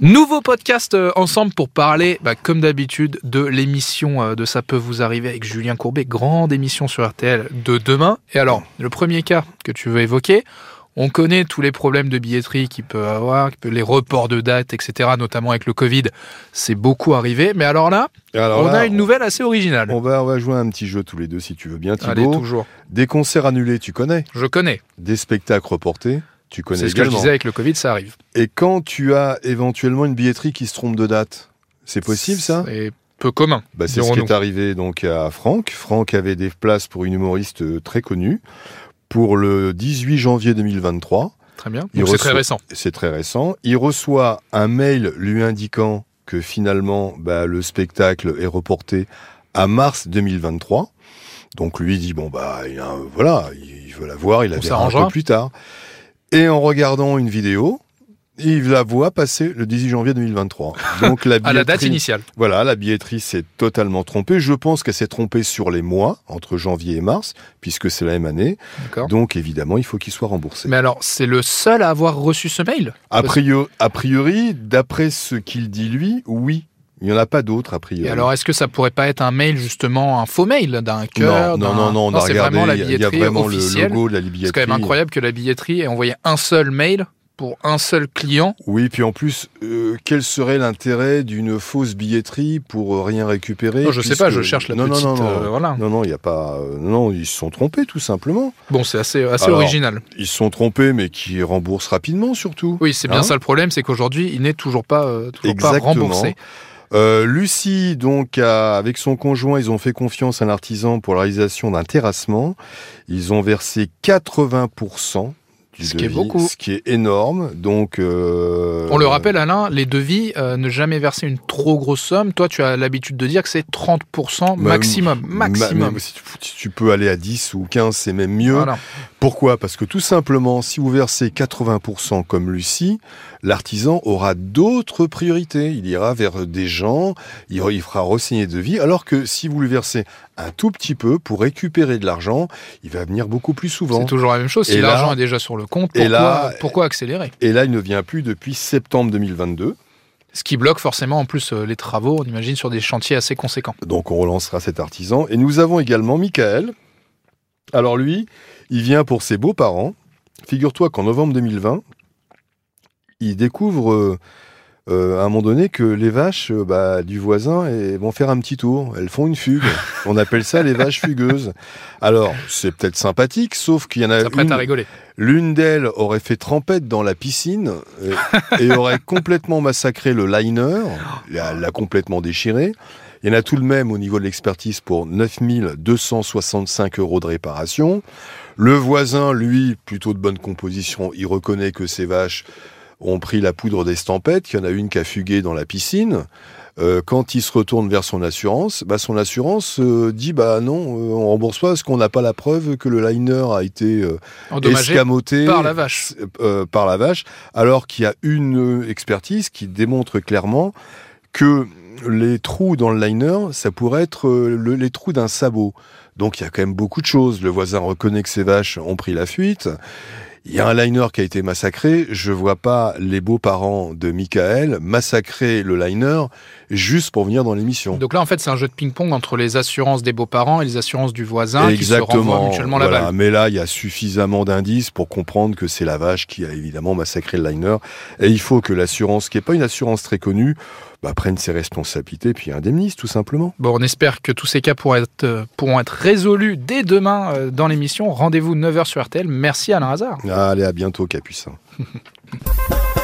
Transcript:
Nouveau podcast euh, ensemble pour parler, bah, comme d'habitude, de l'émission euh, de Ça peut vous arriver avec Julien Courbet, grande émission sur RTL de demain. Et alors, le premier cas que tu veux évoquer, on connaît tous les problèmes de billetterie qu'il peut avoir, les reports de dates, etc., notamment avec le Covid. C'est beaucoup arrivé. Mais alors là, Alors on là, a une nouvelle assez originale. On va, on va jouer à un petit jeu tous les deux si tu veux bien, Thibaut. Allez, toujours. Des concerts annulés, tu connais. Je connais. Des spectacles reportés, tu connais C'est ce que je disais avec le Covid, ça arrive. Et quand tu as éventuellement une billetterie qui se trompe de date, c'est possible ça? C'est peu commun. bah, C'est ce qui est arrivé donc à Franck. Franck avait des places pour une humoriste euh, très connue pour le 18 janvier 2023. Très bien. Il c'est reçoit- très récent. C'est très récent. Il reçoit un mail lui indiquant que finalement bah, le spectacle est reporté à mars 2023. Donc lui dit bon bah il a voilà il veut la voir, il la verra un peu plus tard. Et en regardant une vidéo, il la voit passer le 18 janvier 2023. Donc la À la date initiale. voilà, la billetterie s'est totalement trompée. Je pense qu'elle s'est trompée sur les mois, entre janvier et mars, puisque c'est la même année. Donc évidemment, il faut qu'il soit remboursé. Mais alors, c'est le seul à avoir reçu ce mail? A priori, a priori d'après ce qu'il dit lui, oui. Il n'y en a pas d'autres, a priori. Et alors, est-ce que ça pourrait pas être un mail, justement, un faux mail d'un cœur non, non, non, on a c'est vraiment la il y a- il y a billetterie vraiment le logo de la billetterie. C'est quand même incroyable que la billetterie ait envoyé un seul mail pour un seul client. Oui, puis en plus, euh, quel serait l'intérêt d'une fausse billetterie pour euh, rien récupérer Non, je sais puisque- pas, je cherche la non, petite. Non, non, non. euh, voilà. Non, non, il n'y a pas. non, ils se sont trompés, tout simplement. Bon, c'est assez, assez Alors, original. Ils se sont trompés, mais qui remboursent rapidement, surtout. Oui, c'est bien hein ça le problème, c'est qu'aujourd'hui, il n'est toujours pas, euh, toujours pas remboursé. Euh, Lucie, donc, avec son conjoint, ils ont fait confiance à un artisan pour la réalisation d'un terrassement. Ils ont versé 80% du Ce qui est devis, beaucoup. Ce qui est énorme. Donc, euh, On le rappelle, Alain, les devis, euh, ne jamais verser une trop grosse somme. Toi, tu as l'habitude de dire que c'est 30% Bah, maximum. ma- Maximum. si, tu, si tu peux aller à 10 ou 15, c'est même mieux. Voilà. Pourquoi? Parce que tout simplement, si vous versez 80% comme Lucie, l'artisan aura d'autres priorités. Il ira vers des gens, il, il fera re-signer de vie, alors que si vous lui versez un tout petit peu pour récupérer de l'argent, il va venir beaucoup plus souvent. C'est toujours la même chose. Si l'argent est déjà sur le compte, et pourquoi, là- pourquoi accélérer? Et là, il ne vient plus depuis septembre 2022. Ce qui bloque forcément en plus euh, les travaux, on imagine, sur des chantiers assez conséquents. Donc on relancera cet artisan. Et nous avons également Michael. Alors lui, il vient pour ses beaux-parents. Figure-toi qu'en novembre 2020, il découvre euh, euh, à un moment donné que les vaches euh, bah, du voisin eh, vont faire un petit tour. Elles font une fugue. On appelle ça les vaches fugueuses. Alors, c'est peut-être sympathique, sauf qu'il y en a Ça prête une, à rigoler. L'une d'elles aurait fait trempette dans la piscine et, et aurait complètement massacré le liner, l'a, l'a complètement déchiré. Il y en a tout de même au niveau de l'expertise pour 9265 euros de réparation. Le voisin, lui, plutôt de bonne composition, il reconnaît que ces vaches ont pris la poudre d'estampette, qu'il y en a une qui a fugué dans la piscine. Euh, quand il se retourne vers son assurance, bah son assurance euh, dit bah non, euh, on rembourse pas parce qu'on n'a pas la preuve que le liner a été euh, escamoté par la vache. par la vache, alors qu'il y a une expertise qui démontre clairement que les trous dans le liner, ça pourrait être le- les trous d'un sabot. Donc il y a quand même beaucoup de choses. Le voisin reconnaît que ces vaches ont pris la fuite. Il y a un liner qui a été massacré. Je vois pas les beaux-parents de Michael massacrer le liner juste pour venir dans l'émission. Donc là, en fait, c'est un jeu de ping-pong entre les assurances des beaux-parents et les assurances du voisin qui se renvoient mutuellement la voilà. balle. Mais là, il y a suffisamment d'indices pour comprendre que c'est la vache qui a évidemment massacré le liner. Et il faut que l'assurance, qui n'est pas une assurance très connue, bah, prenne ses responsabilités puis indemnise tout simplement. Bon, on espère que tous ces cas pourront être, euh, pourront être résolus dès demain euh, dans l'émission. Rendez-vous 9h sur RTL. Merci Alain Hazard. Allez, à bientôt, Capucin.